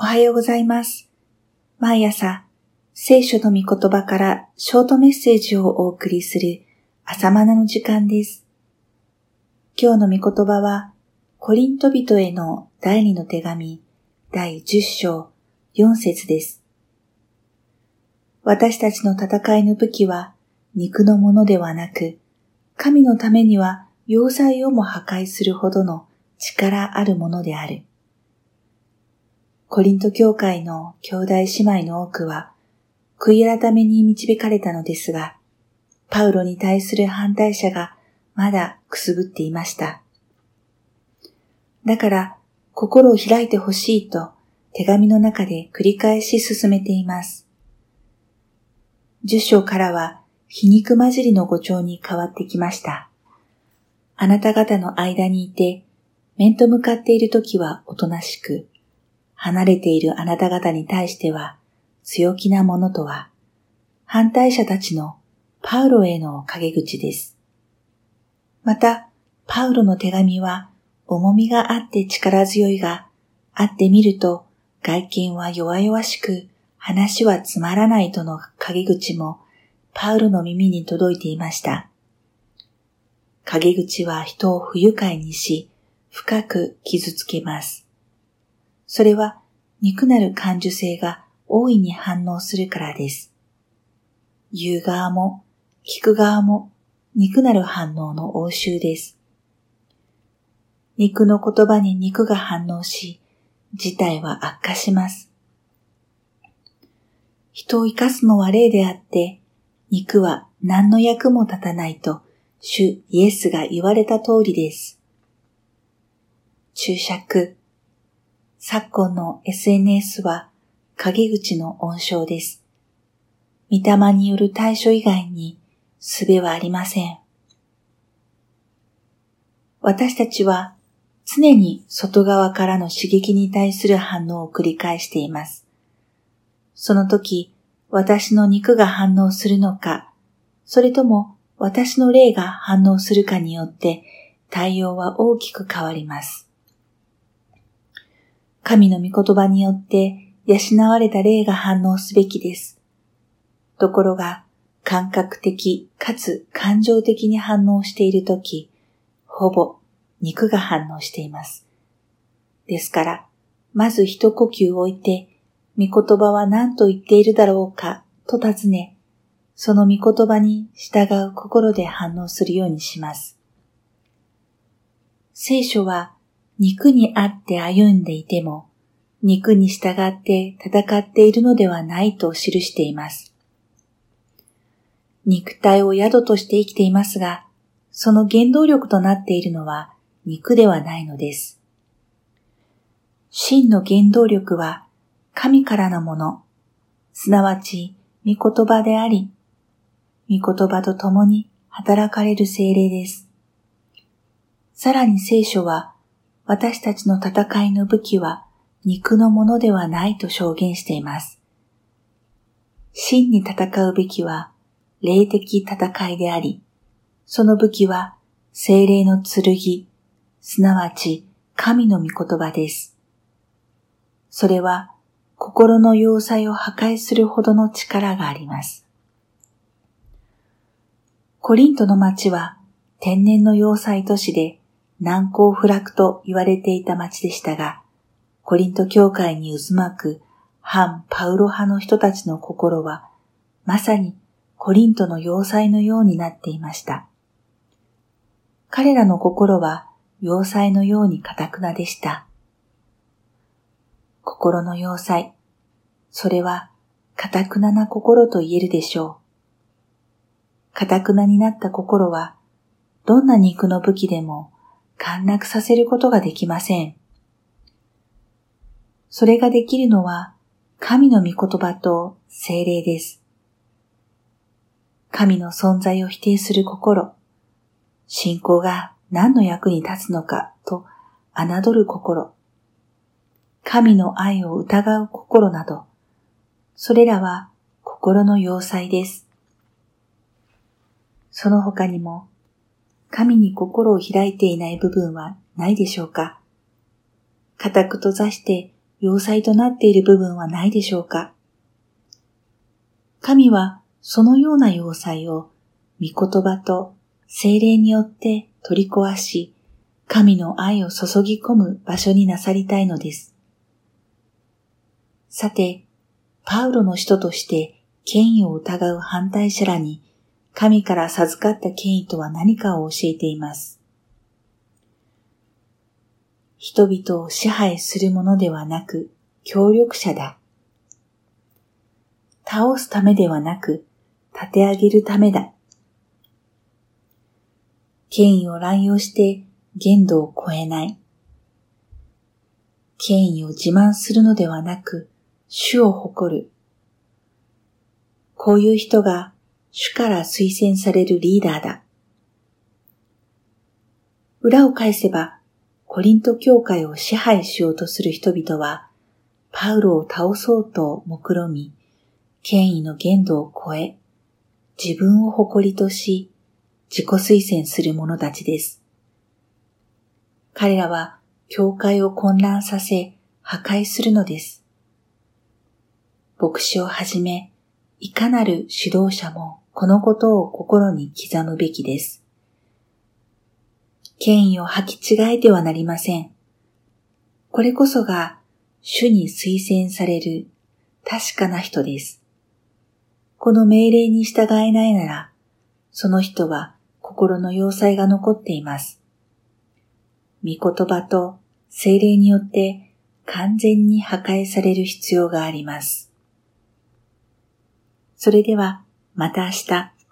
おはようございます。毎朝、聖書の御言葉からショートメッセージをお送りする朝マナの時間です。今日の御言葉は、コリント人への第二の手紙、第10章4節です。私たちの戦いの武器は肉のものではなく、神のためには要塞をも破壊するほどの力あるものである。コリント教会の兄弟姉妹の多くは、悔い改めに導かれたのですが、パウロに対する反対者がまだくすぶっていました。だから、心を開いてほしいと手紙の中で繰り返し進めています。10章からは皮肉混じりの語調に変わってきました。あなた方の間にいて、面と向かっているときはおとなしく、離れているあなた方に対しては強気なものとは、反対者たちのパウロへの陰口です。また、パウロの手紙は重みがあって力強いが、あってみると外見は弱々しく話はつまらないとの陰口もパウロの耳に届いていました。陰口は人を不愉快にし、深く傷つけます。それは肉なる感受性が大いに反応するからです。言う側も聞く側も肉なる反応の応酬です。肉の言葉に肉が反応し、事態は悪化します。人を生かすのは霊であって、肉は何の役も立たないと、主イエスが言われた通りです。注釈。昨今の SNS は陰口の温床です。御霊による対処以外に術はありません。私たちは常に外側からの刺激に対する反応を繰り返しています。その時、私の肉が反応するのか、それとも私の霊が反応するかによって対応は大きく変わります。神の御言葉によって養われた霊が反応すべきです。ところが、感覚的かつ感情的に反応しているとき、ほぼ肉が反応しています。ですから、まず一呼吸置いて、御言葉は何と言っているだろうかと尋ね、その御言葉に従う心で反応するようにします。聖書は肉にあって歩んでいても、肉に従って戦っているのではないと記しています。肉体を宿として生きていますが、その原動力となっているのは肉ではないのです。真の原動力は神からのもの、すなわち御言葉であり、御言葉と共に働かれる精霊です。さらに聖書は私たちの戦いの武器は肉のものではないと証言しています。真に戦うべきは霊的戦いであり、その武器は精霊の剣、すなわち神の御言葉です。それは心の要塞を破壊するほどの力があります。コリントの町は天然の要塞都市で難攻不落と言われていた町でしたが、コリント教会に渦巻く反パウロ派の人たちの心は、まさにコリントの要塞のようになっていました。彼らの心は要塞のように堅くなでした。心の要塞、それは堅くなな心と言えるでしょう。堅くなになった心は、どんな肉の武器でも陥落させることができません。それができるのは神の御言葉と精霊です。神の存在を否定する心、信仰が何の役に立つのかと侮る心、神の愛を疑う心など、それらは心の要塞です。その他にも、神に心を開いていない部分はないでしょうか固く閉ざして要塞となっている部分はないでしょうか神はそのような要塞を御言葉と精霊によって取り壊し、神の愛を注ぎ込む場所になさりたいのです。さて、パウロの人として権威を疑う反対者らに神から授かった権威とは何かを教えています。人々を支配するものではなく協力者だ。倒すためではなく立て上げるためだ。権威を乱用して限度を超えない。権威を自慢するのではなく主を誇る。こういう人が主から推薦されるリーダーだ。裏を返せば、コリント教会を支配しようとする人々は、パウロを倒そうと目論み、権威の限度を超え、自分を誇りとし、自己推薦する者たちです。彼らは教会を混乱させ破壊するのです。牧師をはじめ、いかなる指導者もこのことを心に刻むべきです。権威を履き違えてはなりません。これこそが主に推薦される確かな人です。この命令に従えないなら、その人は心の要塞が残っています。御言葉と精霊によって完全に破壊される必要があります。それではまた明日。